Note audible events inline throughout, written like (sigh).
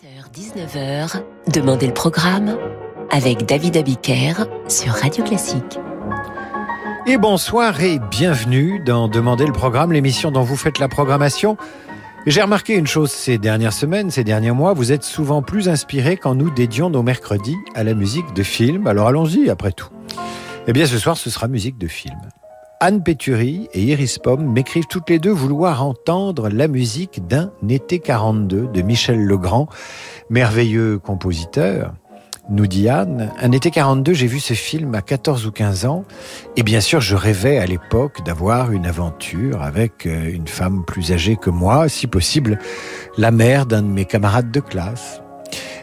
18h-19h, Demandez le programme avec David Abiker sur Radio Classique. Et bonsoir et bienvenue dans Demandez le programme, l'émission dont vous faites la programmation. J'ai remarqué une chose ces dernières semaines, ces derniers mois, vous êtes souvent plus inspirés quand nous dédions nos mercredis à la musique de film. Alors allons-y après tout. Eh bien ce soir ce sera musique de film. Anne Péturie et Iris Pomme m'écrivent toutes les deux vouloir entendre la musique d'un été 42 de Michel Legrand, merveilleux compositeur. Nous dit Anne, un été 42, j'ai vu ce film à 14 ou 15 ans, et bien sûr je rêvais à l'époque d'avoir une aventure avec euh, une femme plus âgée que moi, si possible la mère d'un de mes camarades de classe.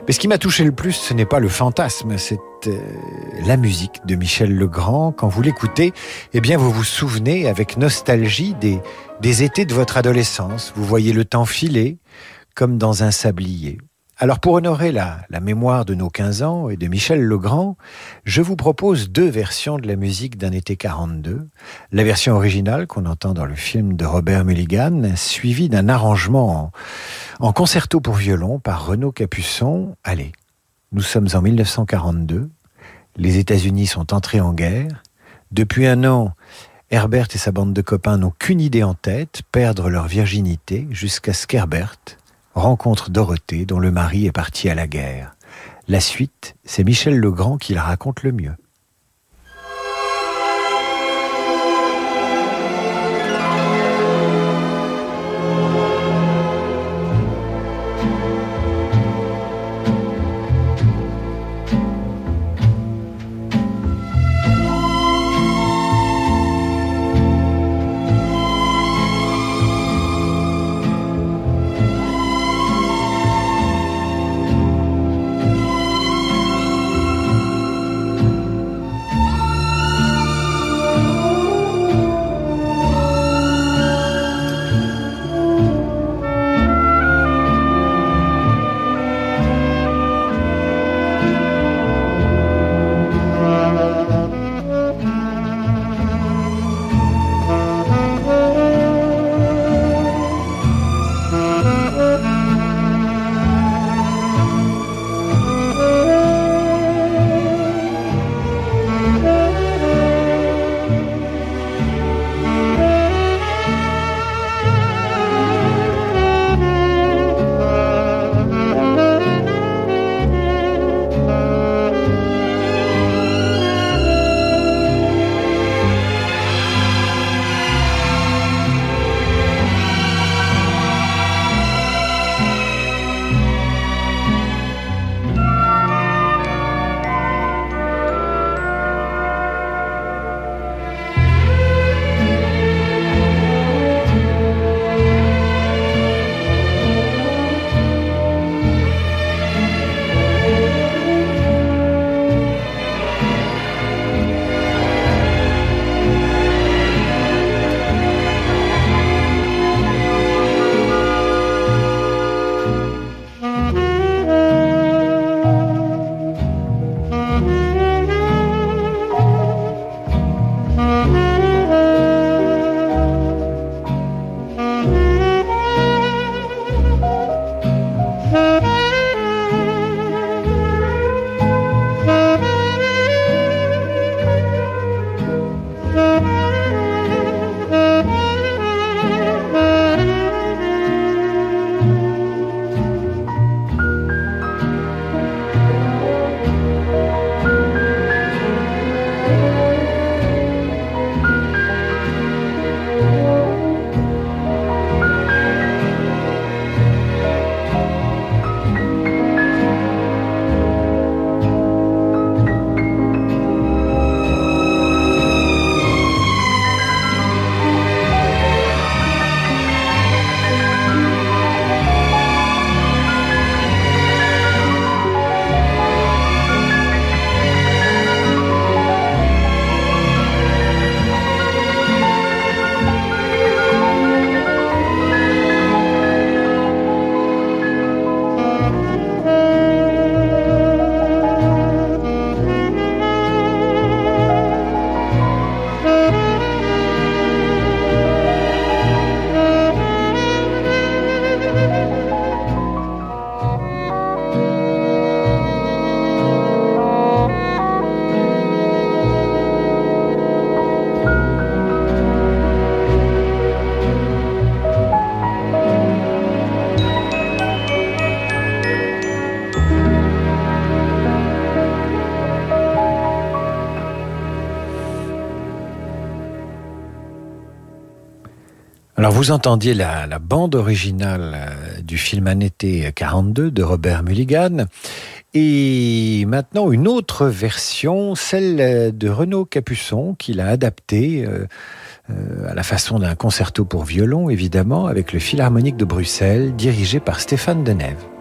Mais ce qui m'a touché le plus, ce n'est pas le fantasme, c'est euh, la musique de Michel Legrand. Quand vous l'écoutez, eh bien, vous vous souvenez avec nostalgie des, des étés de votre adolescence. Vous voyez le temps filer comme dans un sablier. Alors pour honorer la, la, mémoire de nos 15 ans et de Michel Legrand, je vous propose deux versions de la musique d'un été 42. La version originale qu'on entend dans le film de Robert Mulligan, suivie d'un arrangement en, en, concerto pour violon par Renaud Capuçon. Allez, nous sommes en 1942, les États-Unis sont entrés en guerre. Depuis un an, Herbert et sa bande de copains n'ont qu'une idée en tête, perdre leur virginité, jusqu'à ce qu'Herbert rencontre Dorothée dont le mari est parti à la guerre. La suite, c'est Michel Legrand qui la raconte le mieux. Vous entendiez la, la bande originale euh, du film Un été 42 de Robert Mulligan. Et maintenant une autre version, celle de Renaud Capuçon, qu'il a adaptée euh, euh, à la façon d'un concerto pour violon, évidemment, avec le Philharmonique de Bruxelles, dirigé par Stéphane Denève.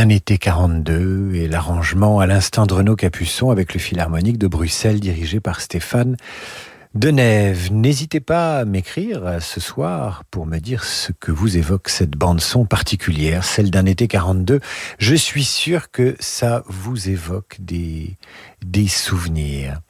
Un été 42 et l'arrangement à l'instant de Renaud Capuçon avec le Philharmonique de Bruxelles dirigé par Stéphane Denève. N'hésitez pas à m'écrire ce soir pour me dire ce que vous évoque cette bande son particulière, celle d'un été 42. Je suis sûr que ça vous évoque des souvenirs.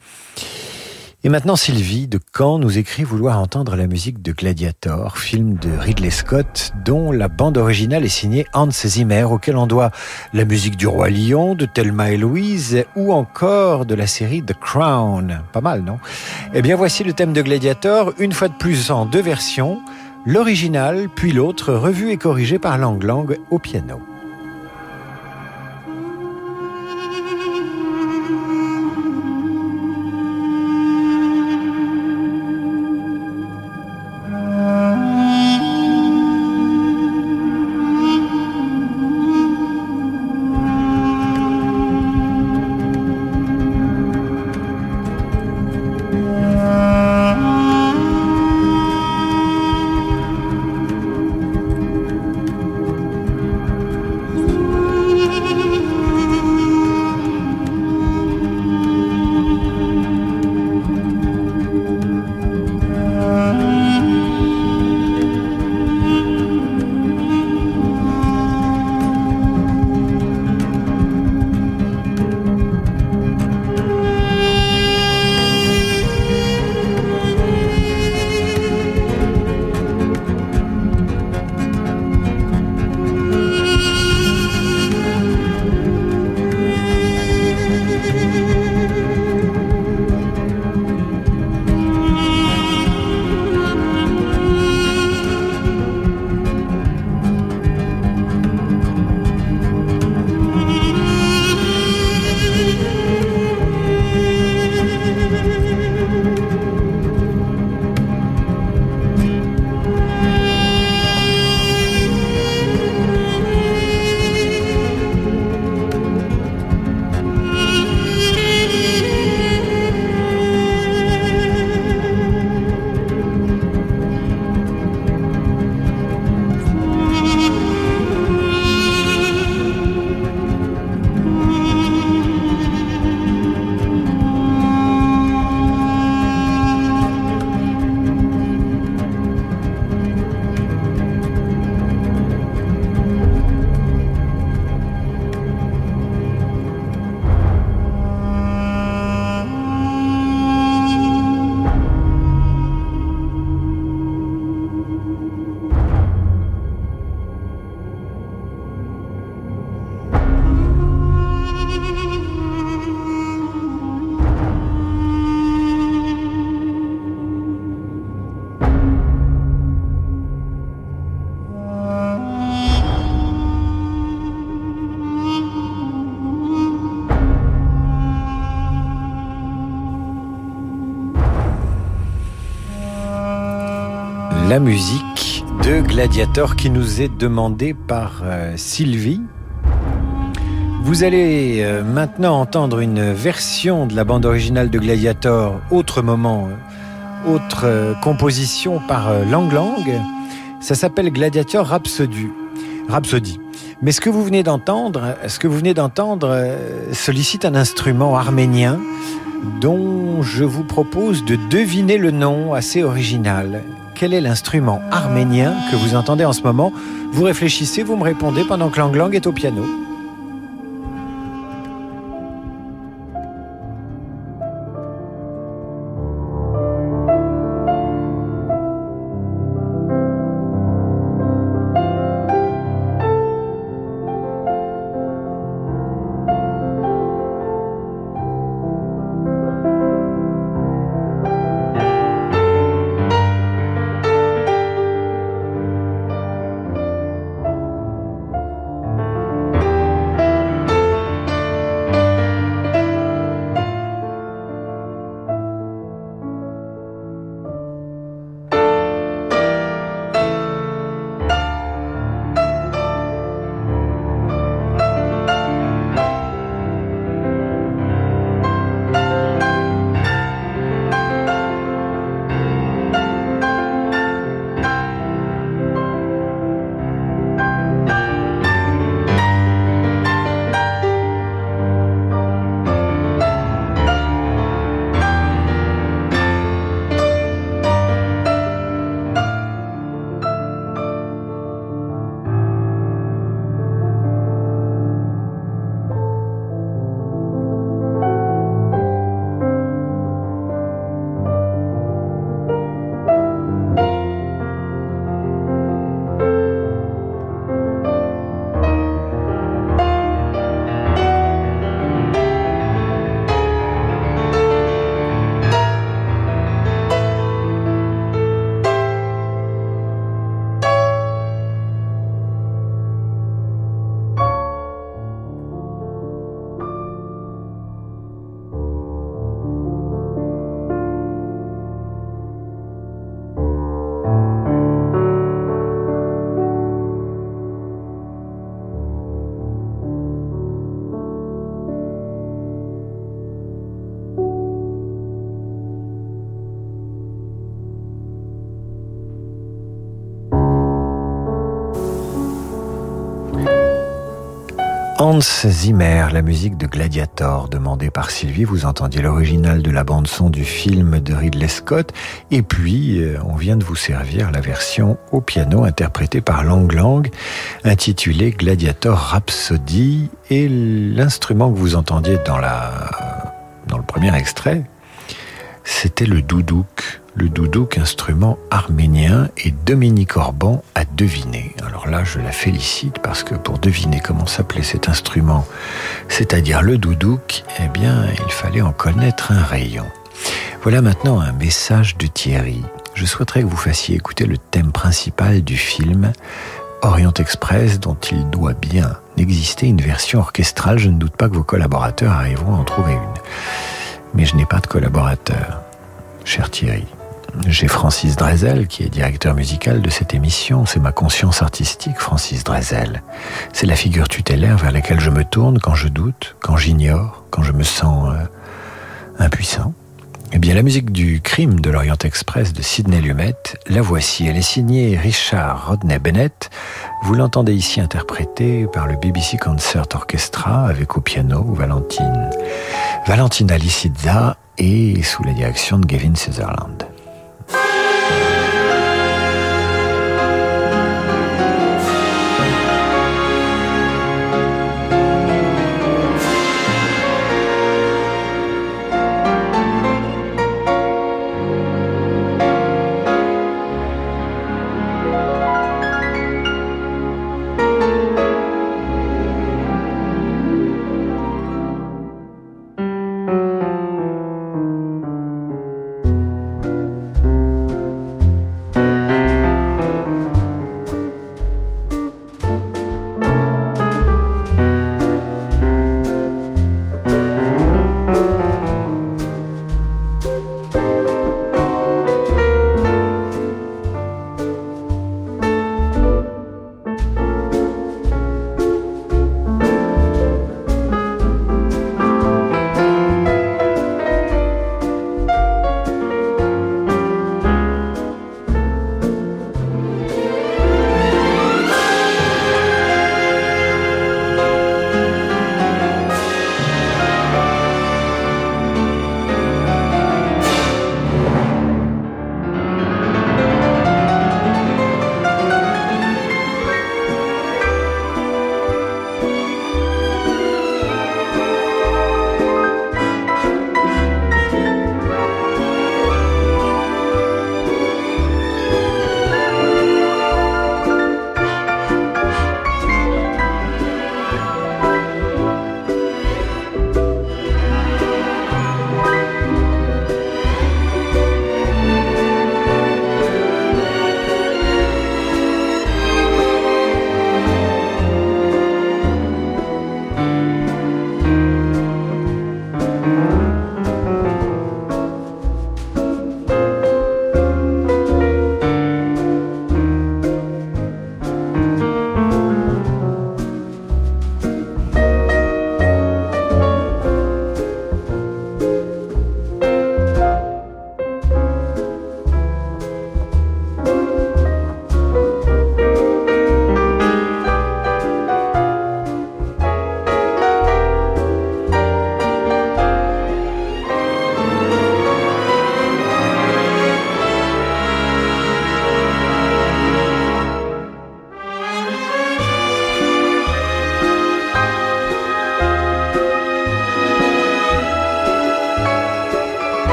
Et maintenant, Sylvie de Caen nous écrit vouloir entendre la musique de Gladiator, film de Ridley Scott, dont la bande originale est signée Hans Zimmer, auquel on doit la musique du Roi Lion, de Thelma et Louise, ou encore de la série The Crown. Pas mal, non? Eh bien, voici le thème de Gladiator, une fois de plus en deux versions, l'original, puis l'autre, revu et corrigé par Lang Lang au piano. La musique de Gladiator qui nous est demandée par euh, Sylvie. Vous allez euh, maintenant entendre une version de la bande originale de Gladiator, autre moment, euh, autre composition par Lang Lang. Ça s'appelle Gladiator Rhapsody. Rhapsody. Mais ce que vous venez d'entendre, ce que vous venez d'entendre sollicite un instrument arménien dont je vous propose de deviner le nom assez original. Quel est l'instrument arménien que vous entendez en ce moment? Vous réfléchissez, vous me répondez pendant que Lang Lang est au piano. Hans Zimmer, la musique de Gladiator, demandée par Sylvie. Vous entendiez l'original de la bande-son du film de Ridley Scott. Et puis, euh, on vient de vous servir la version au piano interprétée par Lang Lang, intitulée Gladiator Rhapsody. Et l'instrument que vous entendiez dans la, dans le premier extrait, c'était le doudouk le doudouk, instrument arménien, et Dominique Orban a deviné. Alors là, je la félicite parce que pour deviner comment s'appelait cet instrument, c'est-à-dire le doudouk, eh bien, il fallait en connaître un rayon. Voilà maintenant un message de Thierry. Je souhaiterais que vous fassiez écouter le thème principal du film Orient Express, dont il doit bien exister une version orchestrale. Je ne doute pas que vos collaborateurs arriveront à en trouver une. Mais je n'ai pas de collaborateur, cher Thierry. J'ai Francis Drezel, qui est directeur musical de cette émission. C'est ma conscience artistique, Francis Drezel. C'est la figure tutélaire vers laquelle je me tourne quand je doute, quand j'ignore, quand je me sens euh, impuissant. Eh bien, la musique du crime de l'Orient Express de Sidney Lumet, la voici. Elle est signée Richard Rodney Bennett. Vous l'entendez ici interprétée par le BBC Concert Orchestra avec au piano Valentine, Valentina Licizza et sous la direction de Gavin Sutherland.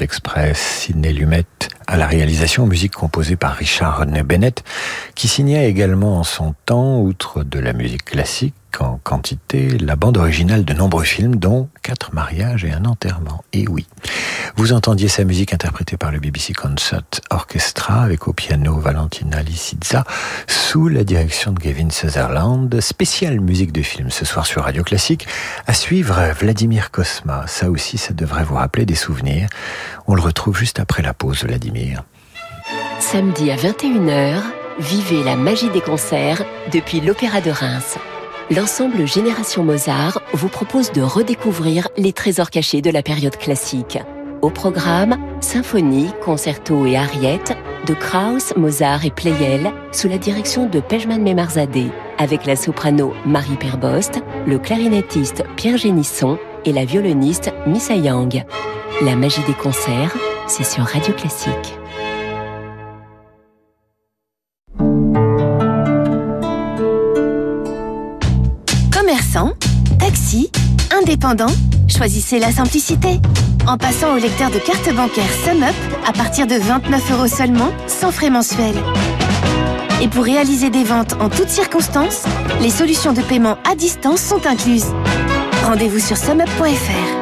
Express, Sidney Lumet, à la réalisation, musique composée par Richard René Bennett, qui signait également en son temps, outre de la musique classique, en quantité la bande originale de nombreux films, dont Quatre mariages et un enterrement. Et oui, vous entendiez sa musique interprétée par le BBC Concert Orchestra avec au piano Valentina Lisitsa sous la direction de Gavin Sutherland. Spéciale musique de film ce soir sur Radio Classique. À suivre Vladimir Kosma. Ça aussi, ça devrait vous rappeler des souvenirs. On le retrouve juste après la pause, Vladimir. Samedi à 21h, vivez la magie des concerts depuis l'Opéra de Reims l'ensemble Génération Mozart vous propose de redécouvrir les trésors cachés de la période classique. Au programme, symphonie, concerto et ariettes de Krauss, Mozart et Pleyel sous la direction de Pejman Memarzadeh, avec la soprano Marie Perbost, le clarinettiste Pierre Génisson et la violoniste Missa Yang. La magie des concerts, c'est sur Radio Classique. Taxi, indépendant, choisissez la simplicité. En passant au lecteur de carte bancaire SumUp à partir de 29 euros seulement, sans frais mensuels. Et pour réaliser des ventes en toutes circonstances, les solutions de paiement à distance sont incluses. Rendez-vous sur sumup.fr.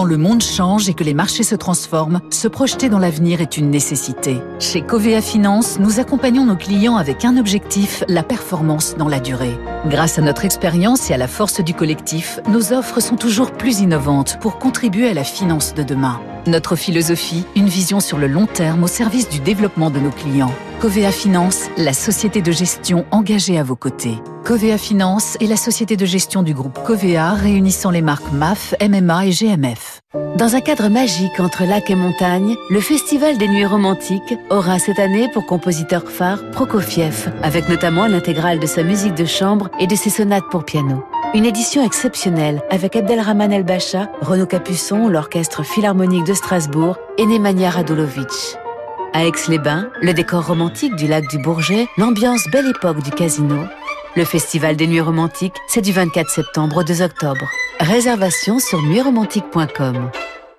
Quand le monde change et que les marchés se transforment, se projeter dans l'avenir est une nécessité. Chez Covea Finance, nous accompagnons nos clients avec un objectif, la performance dans la durée. Grâce à notre expérience et à la force du collectif, nos offres sont toujours plus innovantes pour contribuer à la finance de demain. Notre philosophie, une vision sur le long terme au service du développement de nos clients. Covea Finance, la société de gestion engagée à vos côtés. Covea Finance est la société de gestion du groupe Covea réunissant les marques MAF, MMA et GMF. Dans un cadre magique entre lac et montagne, le Festival des Nuits Romantiques aura cette année pour compositeur phare Prokofiev, avec notamment l'intégrale de sa musique de chambre et de ses sonates pour piano. Une édition exceptionnelle avec Abdelrahman El-Bacha, Renaud Capuçon, l'Orchestre Philharmonique de Strasbourg et Nemanja Radulovic. À Aix-les-Bains, le décor romantique du lac du Bourget, l'ambiance belle époque du casino. Le Festival des Nuits Romantiques, c'est du 24 septembre au 2 octobre. Réservation sur nuitsromantiques.com.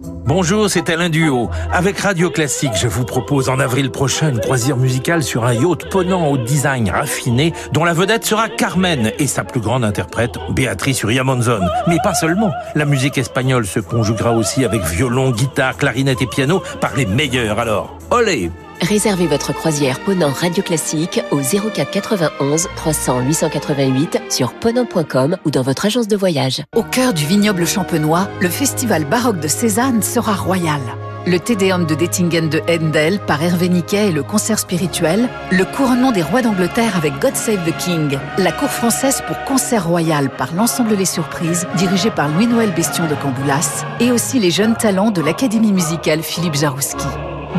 Bonjour, c'est Alain Duo. Avec Radio Classique, je vous propose en avril prochain une croisière musicale sur un yacht ponant au design raffiné, dont la vedette sera Carmen et sa plus grande interprète, Béatrice Uriamonzon. Mais pas seulement. La musique espagnole se conjuguera aussi avec violon, guitare, clarinette et piano par les meilleurs alors. Olé Réservez votre croisière Ponant Radio Classique au 04 91 300 888 sur ponant.com ou dans votre agence de voyage. Au cœur du vignoble champenois, le festival baroque de Cézanne sera royal. Le Tédéum de Dettingen de Handel par Hervé Niquet et le concert spirituel, le couronnement des rois d'Angleterre avec God Save the King, la cour française pour concert royal par l'ensemble Les Surprises, dirigé par Louis-Noël Bestion de Camboulas, et aussi les jeunes talents de l'Académie musicale Philippe Jarouski.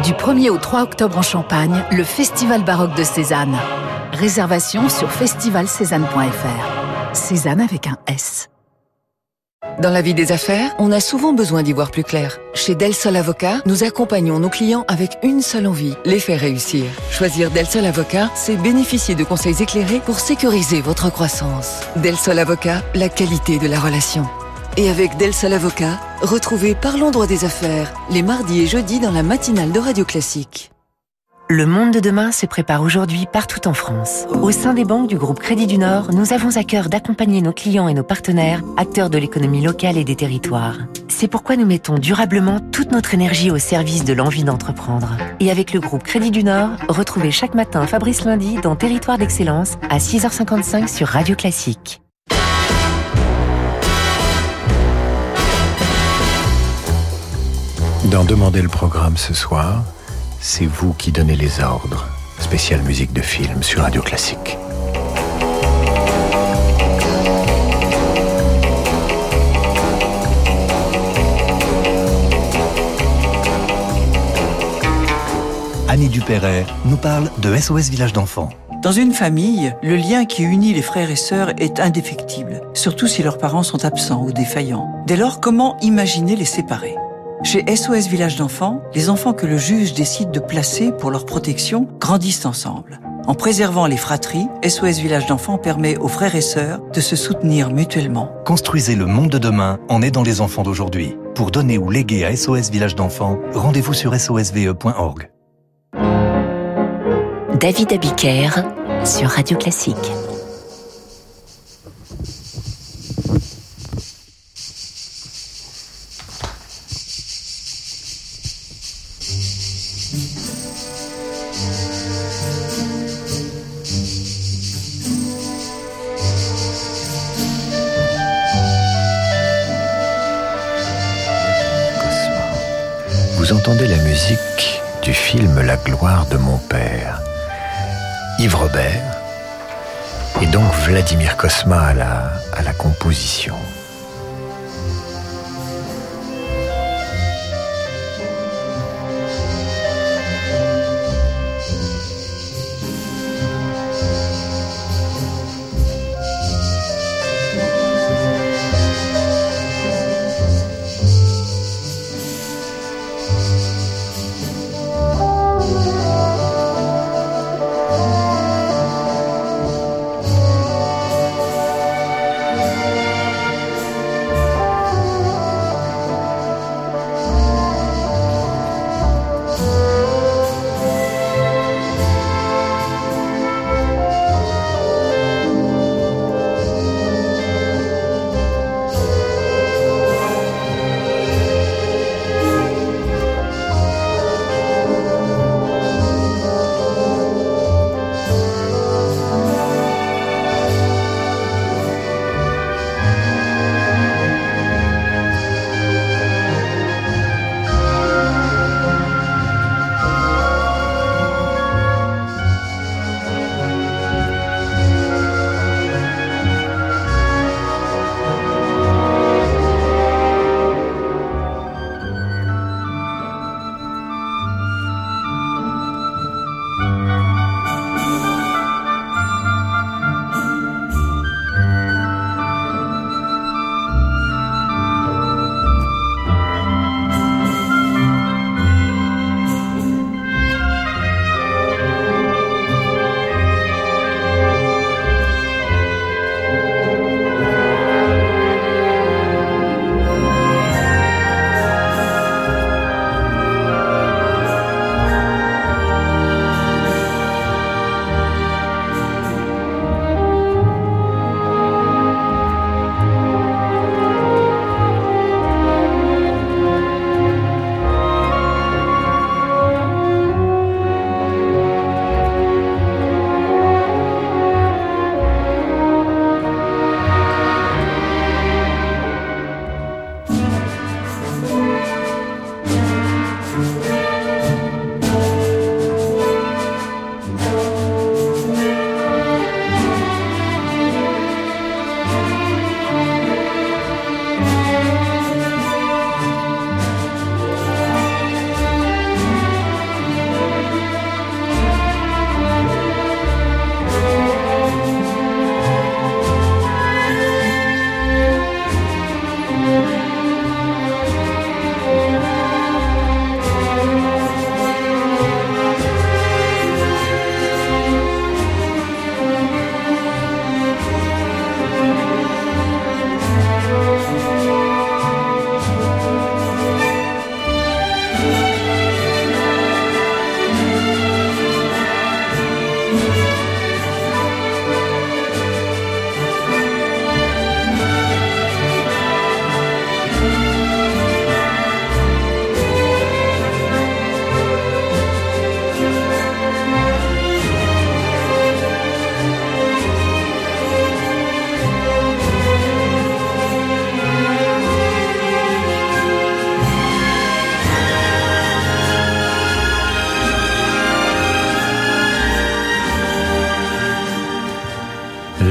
Du 1er au 3 octobre en Champagne, le Festival baroque de Cézanne. Réservation sur festivalcézanne.fr. Cézanne avec un S. Dans la vie des affaires, on a souvent besoin d'y voir plus clair. Chez Del Sol Avocat, nous accompagnons nos clients avec une seule envie, les faire réussir. Choisir Del Sol Avocat, c'est bénéficier de conseils éclairés pour sécuriser votre croissance. Del Sol Avocat, la qualité de la relation. Et avec Del Sol Avocat, retrouvez Parlons droit des affaires les mardis et jeudis dans la matinale de Radio Classique. Le monde de demain se prépare aujourd'hui partout en France. Au sein des banques du groupe Crédit du Nord, nous avons à cœur d'accompagner nos clients et nos partenaires, acteurs de l'économie locale et des territoires. C'est pourquoi nous mettons durablement toute notre énergie au service de l'envie d'entreprendre. Et avec le groupe Crédit du Nord, retrouvez chaque matin Fabrice Lundi dans Territoire d'Excellence à 6h55 sur Radio Classique. Dans Demander le programme ce soir, c'est vous qui donnez les ordres. Spéciale musique de film sur Radio Classique. Annie Dupéret nous parle de SOS Village d'enfants. Dans une famille, le lien qui unit les frères et sœurs est indéfectible, surtout si leurs parents sont absents ou défaillants. Dès lors, comment imaginer les séparer? Chez SOS Village d'enfants, les enfants que le juge décide de placer pour leur protection grandissent ensemble. En préservant les fratries, SOS Village d'enfants permet aux frères et sœurs de se soutenir mutuellement. Construisez le monde de demain en aidant les enfants d'aujourd'hui. Pour donner ou léguer à SOS Village d'enfants, rendez-vous sur sosve.org. David Abiker sur Radio Classique. Vladimir Kosma à la, à la composition.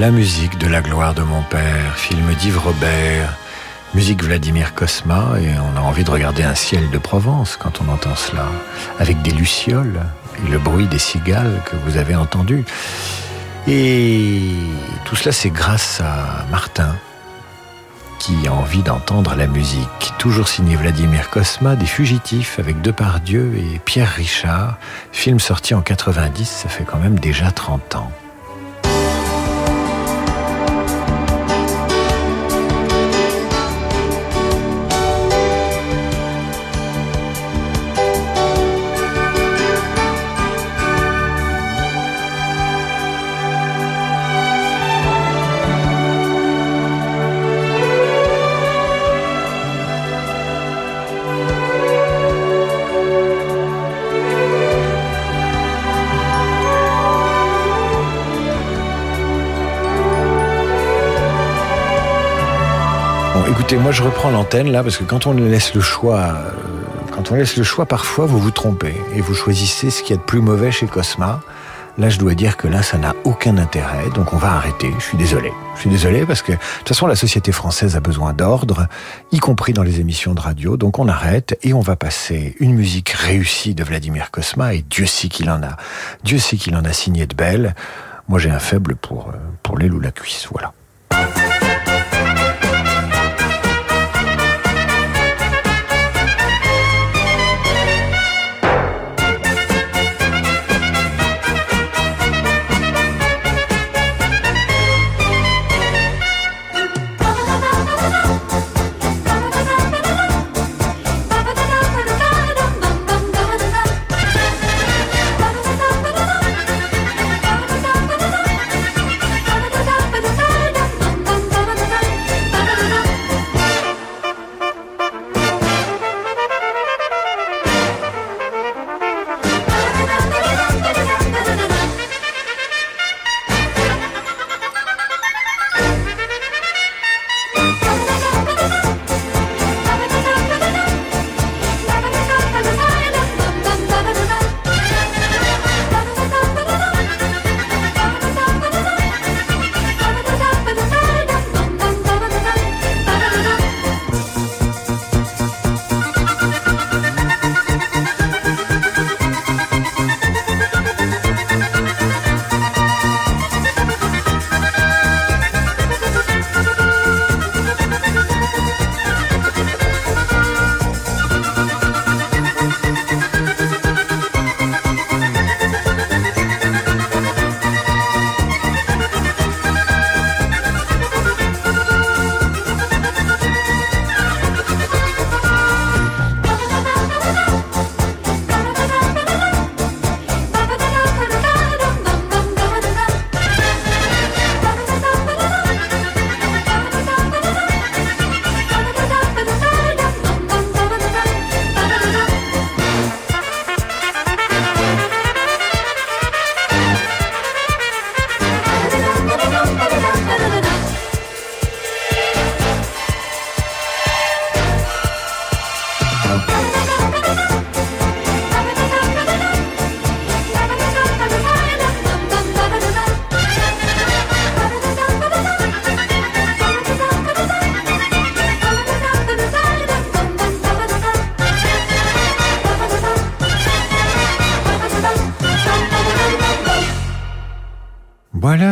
La musique de la gloire de mon père, film d'Yves Robert, musique Vladimir Kosma, et on a envie de regarder un ciel de Provence quand on entend cela, avec des lucioles et le bruit des cigales que vous avez entendu. Et tout cela, c'est grâce à Martin, qui a envie d'entendre la musique. Toujours signé Vladimir Kosma, Des Fugitifs avec Depardieu et Pierre Richard. Film sorti en 90, ça fait quand même déjà 30 ans. Moi je reprends l'antenne là parce que quand on laisse le choix, euh, quand on laisse le choix, parfois vous vous trompez et vous choisissez ce qu'il y a de plus mauvais chez Cosma. Là, je dois dire que là, ça n'a aucun intérêt, donc on va arrêter. Je suis désolé. Je suis désolé parce que de toute façon, la société française a besoin d'ordre, y compris dans les émissions de radio. Donc on arrête et on va passer une musique réussie de Vladimir Cosma et Dieu sait qu'il en a, Dieu sait qu'il en a signé de belles. Moi, j'ai un faible pour euh, pour l'aile ou la cuisse. Voilà.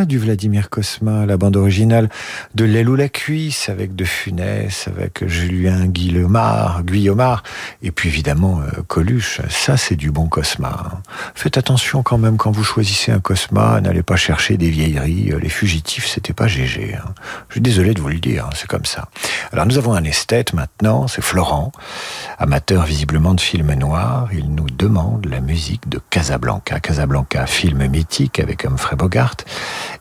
Du Vladimir Cosma, la bande originale de L'aile ou la cuisse avec De Funès, avec Julien Guillemard, Guillemard, et puis évidemment euh, Coluche. Ça, c'est du bon Cosma. Hein. Faites attention quand même quand vous choisissez un Cosma, n'allez pas chercher des vieilleries. Euh, les fugitifs, c'était pas GG. Hein. Je suis désolé de vous le dire, hein, c'est comme ça. Alors nous avons un esthète maintenant, c'est Florent, amateur visiblement de films noirs. Il nous demande la musique de Casablanca. Casablanca, film mythique avec Humphrey Bogart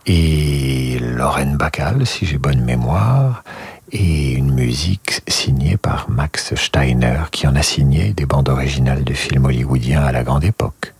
et Lorraine Bacall, si j'ai bonne mémoire, et une musique signée par Max Steiner, qui en a signé des bandes originales de films hollywoodiens à la grande époque.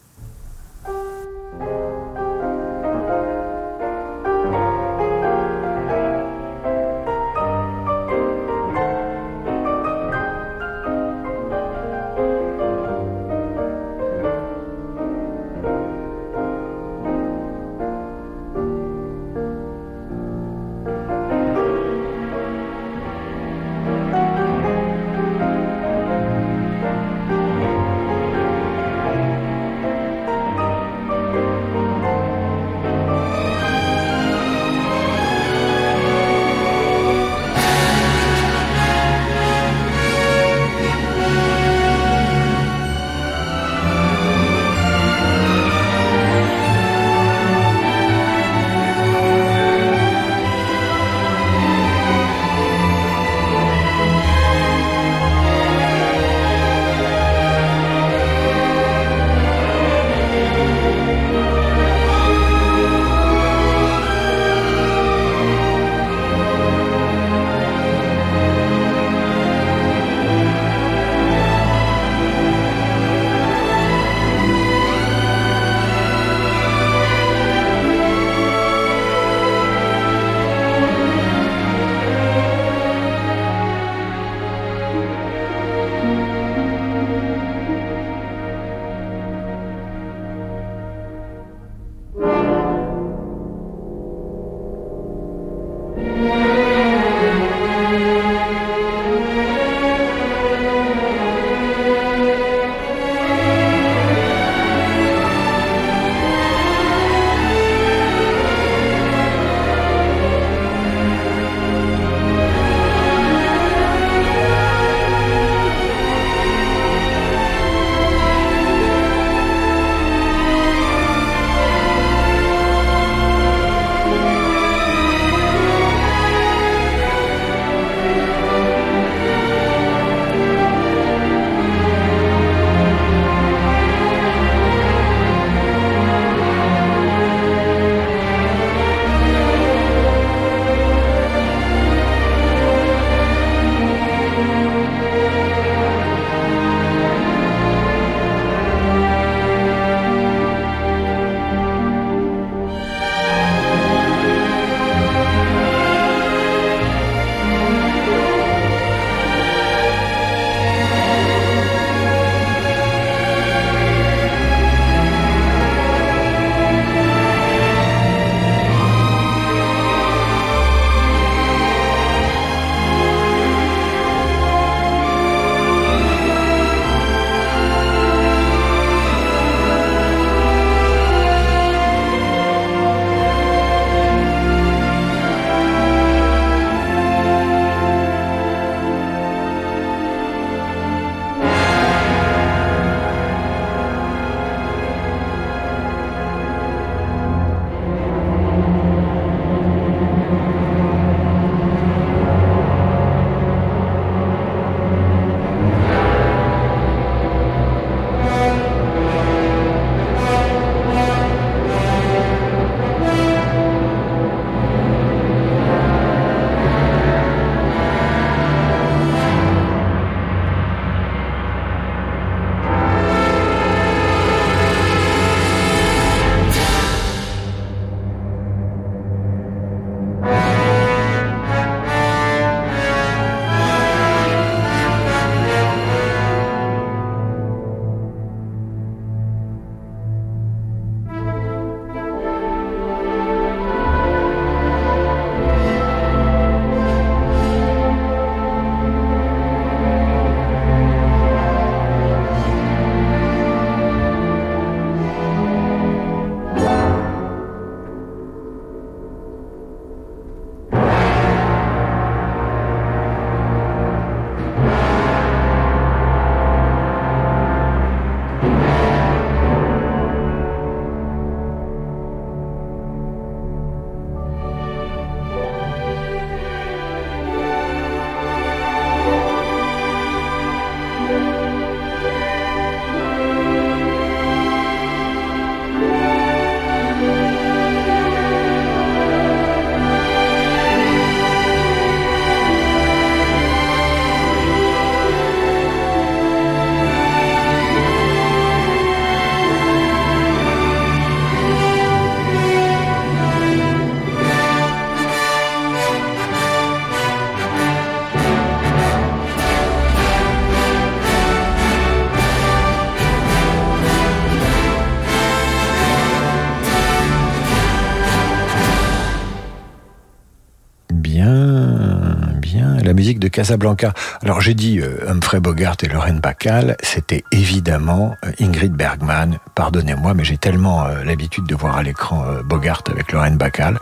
Casablanca. Alors j'ai dit euh, Humphrey Bogart et Lorraine Bacall, c'était évidemment euh, Ingrid Bergman. Pardonnez-moi, mais j'ai tellement euh, l'habitude de voir à l'écran Bogart avec Lorraine Bacall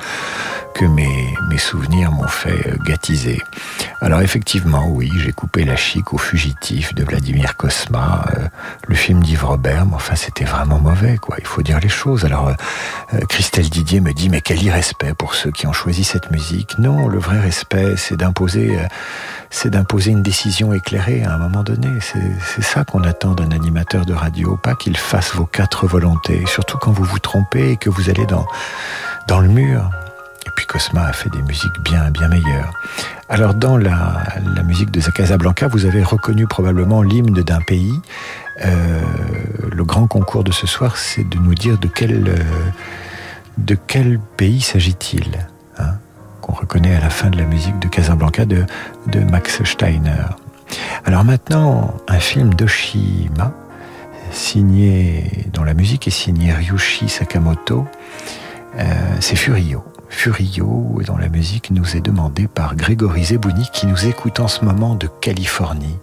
que mes, souvenirs m'ont fait gâtiser. Alors effectivement, oui, j'ai coupé la chic au fugitif de Vladimir Kosma, le film d'Yves Robert, mais enfin c'était vraiment mauvais, quoi. Il faut dire les choses. Alors Christelle Didier me dit, mais quel irrespect pour ceux qui ont choisi cette musique. Non, le vrai respect, c'est d'imposer, euh, c'est d'imposer une décision éclairée à un moment donné. C'est ça qu'on attend d'un animateur de radio, pas qu'il fasse vos quatre volontés, surtout quand vous vous trompez et que vous allez dans, dans le mur. Puis Cosma a fait des musiques bien, meilleures. Alors dans la, musique de Casablanca, vous avez reconnu probablement l'hymne d'un pays. Euh, le grand concours de ce soir, c'est de nous dire de quel, euh, pays s'agit-il hein, Qu'on reconnaît à la fin de la musique de Casablanca de, de Max Steiner. Alors maintenant, un film d'Oshima, signé, dont la musique est signée Ryushi Sakamoto, euh, c'est Furio. Furio, dont la musique nous est demandée par Grégory Zebouni, qui nous écoute en ce moment de Californie.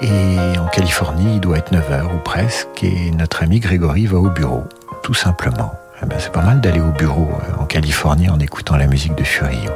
Et en Californie, il doit être 9h ou presque, et notre ami Grégory va au bureau, tout simplement. Eh ben, c'est pas mal d'aller au bureau euh, en Californie en écoutant la musique de Furio.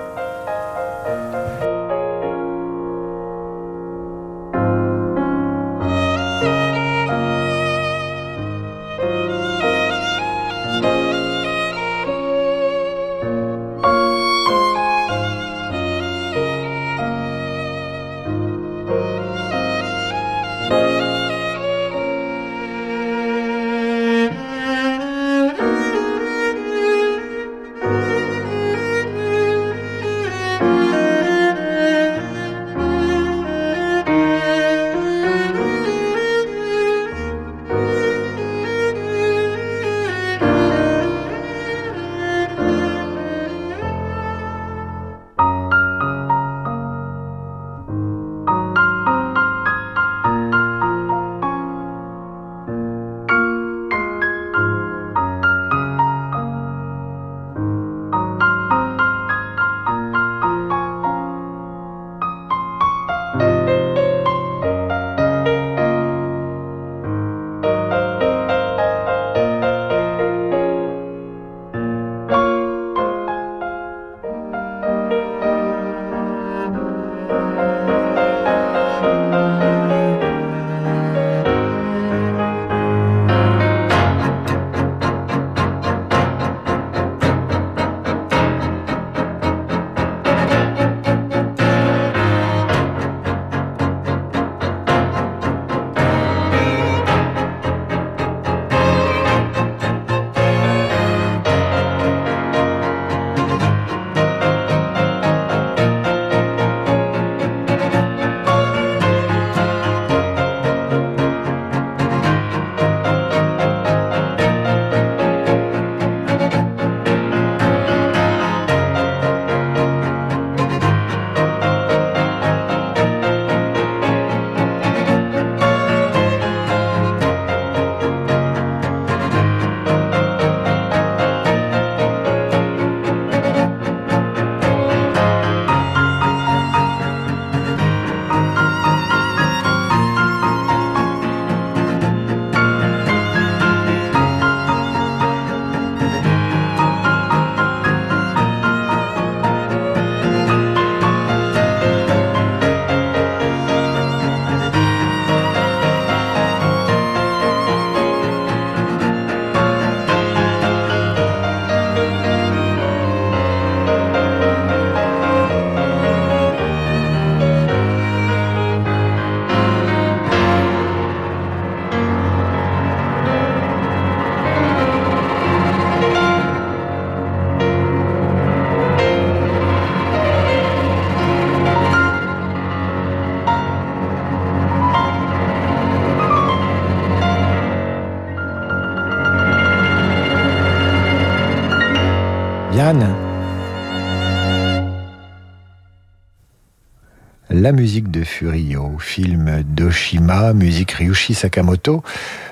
La musique de Furio, film d'Oshima, musique Ryushi Sakamoto.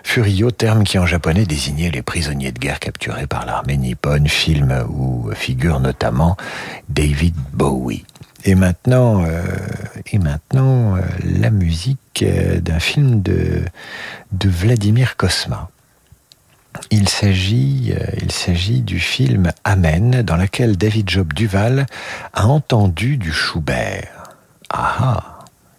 Furio, terme qui en japonais désignait les prisonniers de guerre capturés par l'armée nippone, film où figure notamment David Bowie. Et maintenant, euh, et maintenant euh, la musique euh, d'un film de, Vladimir Kosma. Il s'agit, il s'agit du film Amen, dans lequel David Job Duval a entendu du Schubert. Ah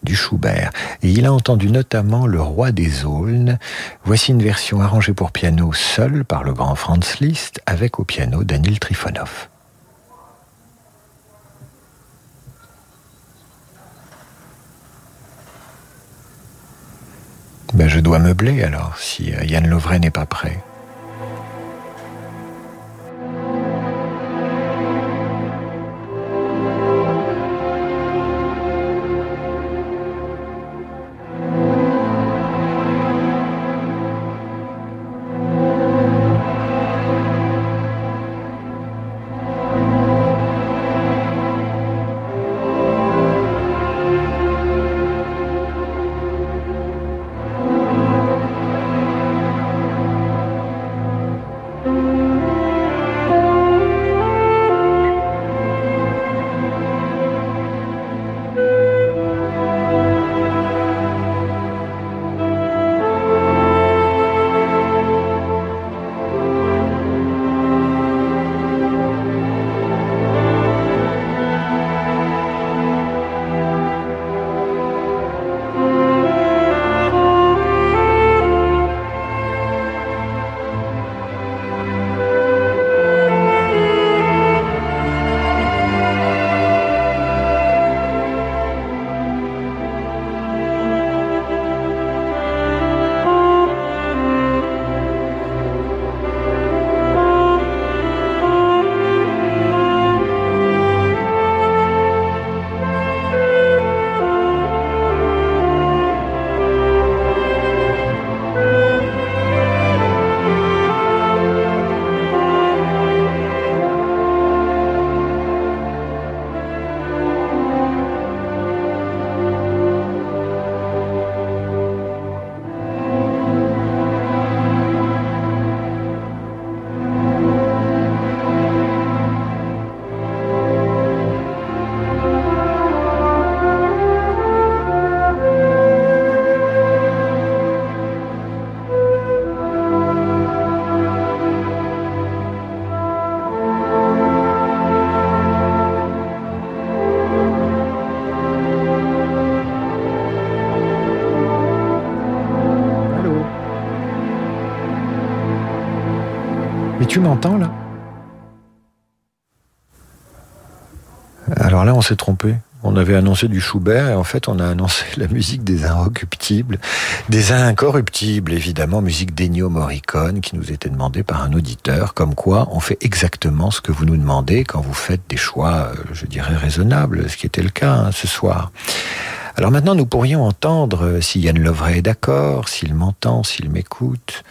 du Schubert. Et il a entendu notamment Le Roi des Aulnes. Voici une version arrangée pour piano seul par le grand Franz Liszt, avec au piano Daniel Trifonov. Ben, je dois meubler alors, si Yann Lovray n'est pas prêt. Tu m'entends là? Alors là, on s'est trompé. On avait annoncé du Schubert et en fait, on a annoncé la musique des incorruptibles, des incorruptibles, évidemment, musique d'Ennio Morricone qui nous était demandée par un auditeur, comme quoi on fait exactement ce que vous nous demandez quand vous faites des choix, euh, je dirais, raisonnables, ce qui était le cas hein, ce soir. Alors maintenant, nous pourrions entendre, euh, si Yann Lovray est d'accord, s'il m'entend, s'il m'écoute,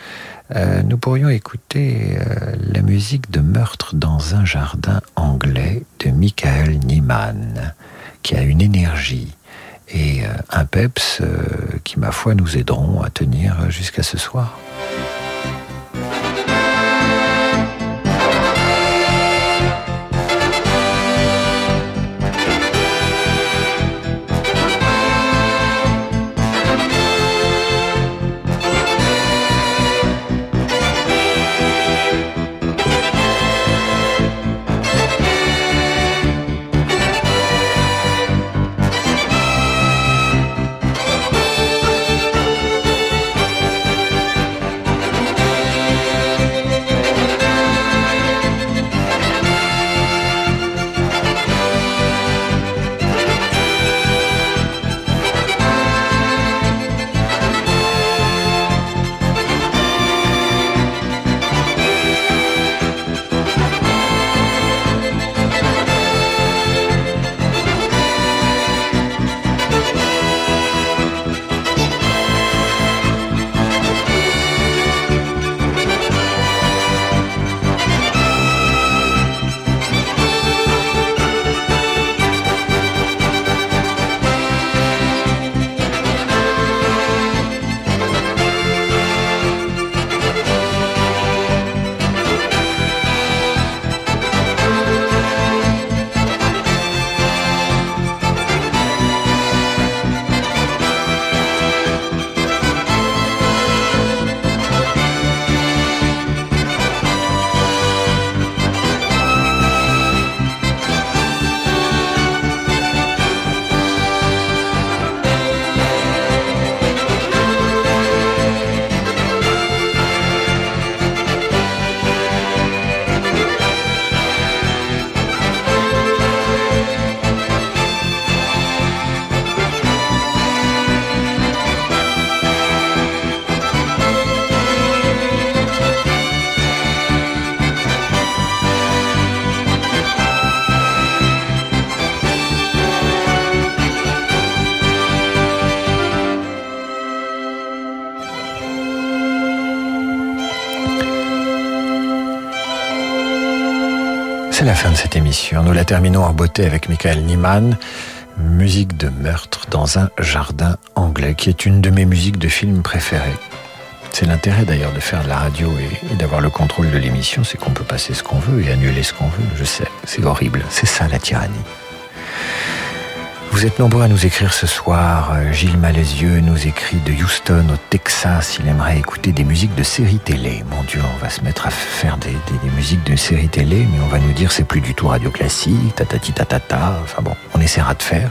euh, nous pourrions écouter euh, la musique de Meurtre dans un jardin anglais de Michael Nyman, qui a une énergie et euh, un peps qui, ma foi, nous aideront à tenir jusqu'à ce soir. C'est la fin de cette émission. Nous la terminons en beauté avec Michael Nyman, musique de meurtre dans un jardin anglais, qui est une de mes musiques de film préférées. C'est l'intérêt d'ailleurs de faire de la radio et, d'avoir le contrôle de l'émission, c'est qu'on peut passer ce qu'on veut et annuler ce qu'on veut. Je sais, c'est horrible, c'est ça la tyrannie. Vous êtes nombreux à nous écrire ce soir. Euh, Gilles Malaisieux nous écrit de Houston au Texas. Il aimerait écouter des musiques de séries télé. Mon Dieu, on va se mettre à faire des, musiques de séries télé, mais on va nous dire c'est plus du tout radio classique, tatati tatata. Enfin bon, on essaiera de faire.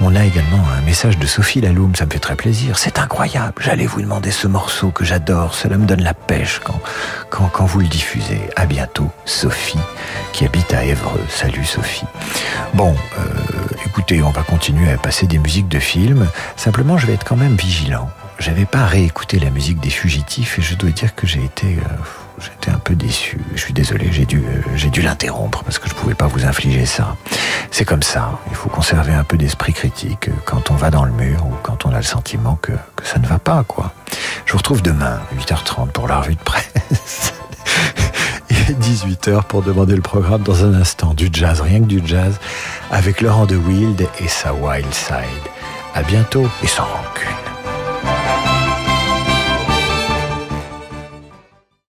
On a également un message de Sophie Laloum, ça me fait très plaisir. C'est incroyable, j'allais vous demander ce morceau que j'adore, cela me donne la pêche quand, quand, quand vous le diffusez. À bientôt, Sophie, qui habite à Évreux. Salut Sophie. Bon, euh, écoutez, on va continuer à passer des musiques de films. Simplement, je vais être quand même vigilant. J'avais pas réécouté la musique des fugitifs et je dois dire que j'ai été... Euh, j'étais un peu déçu. Je suis désolé, j'ai dû, euh, j'ai dû l'interrompre parce que je pouvais pas vous infliger ça. C'est comme ça. Il faut conserver un peu d'esprit critique quand on va dans le mur ou quand on a le sentiment que, que ça ne va pas, quoi. Je vous retrouve demain, 8h30 pour la revue de presse. (laughs) Et 18h pour demander le programme dans un instant. Du jazz, rien que du jazz, avec Laurent de Wild et sa Wild Side. À bientôt et sans rancune.